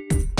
you